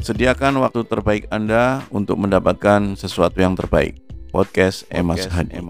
Sediakan waktu terbaik Anda untuk mendapatkan sesuatu yang terbaik. Podcast Emas Hadi.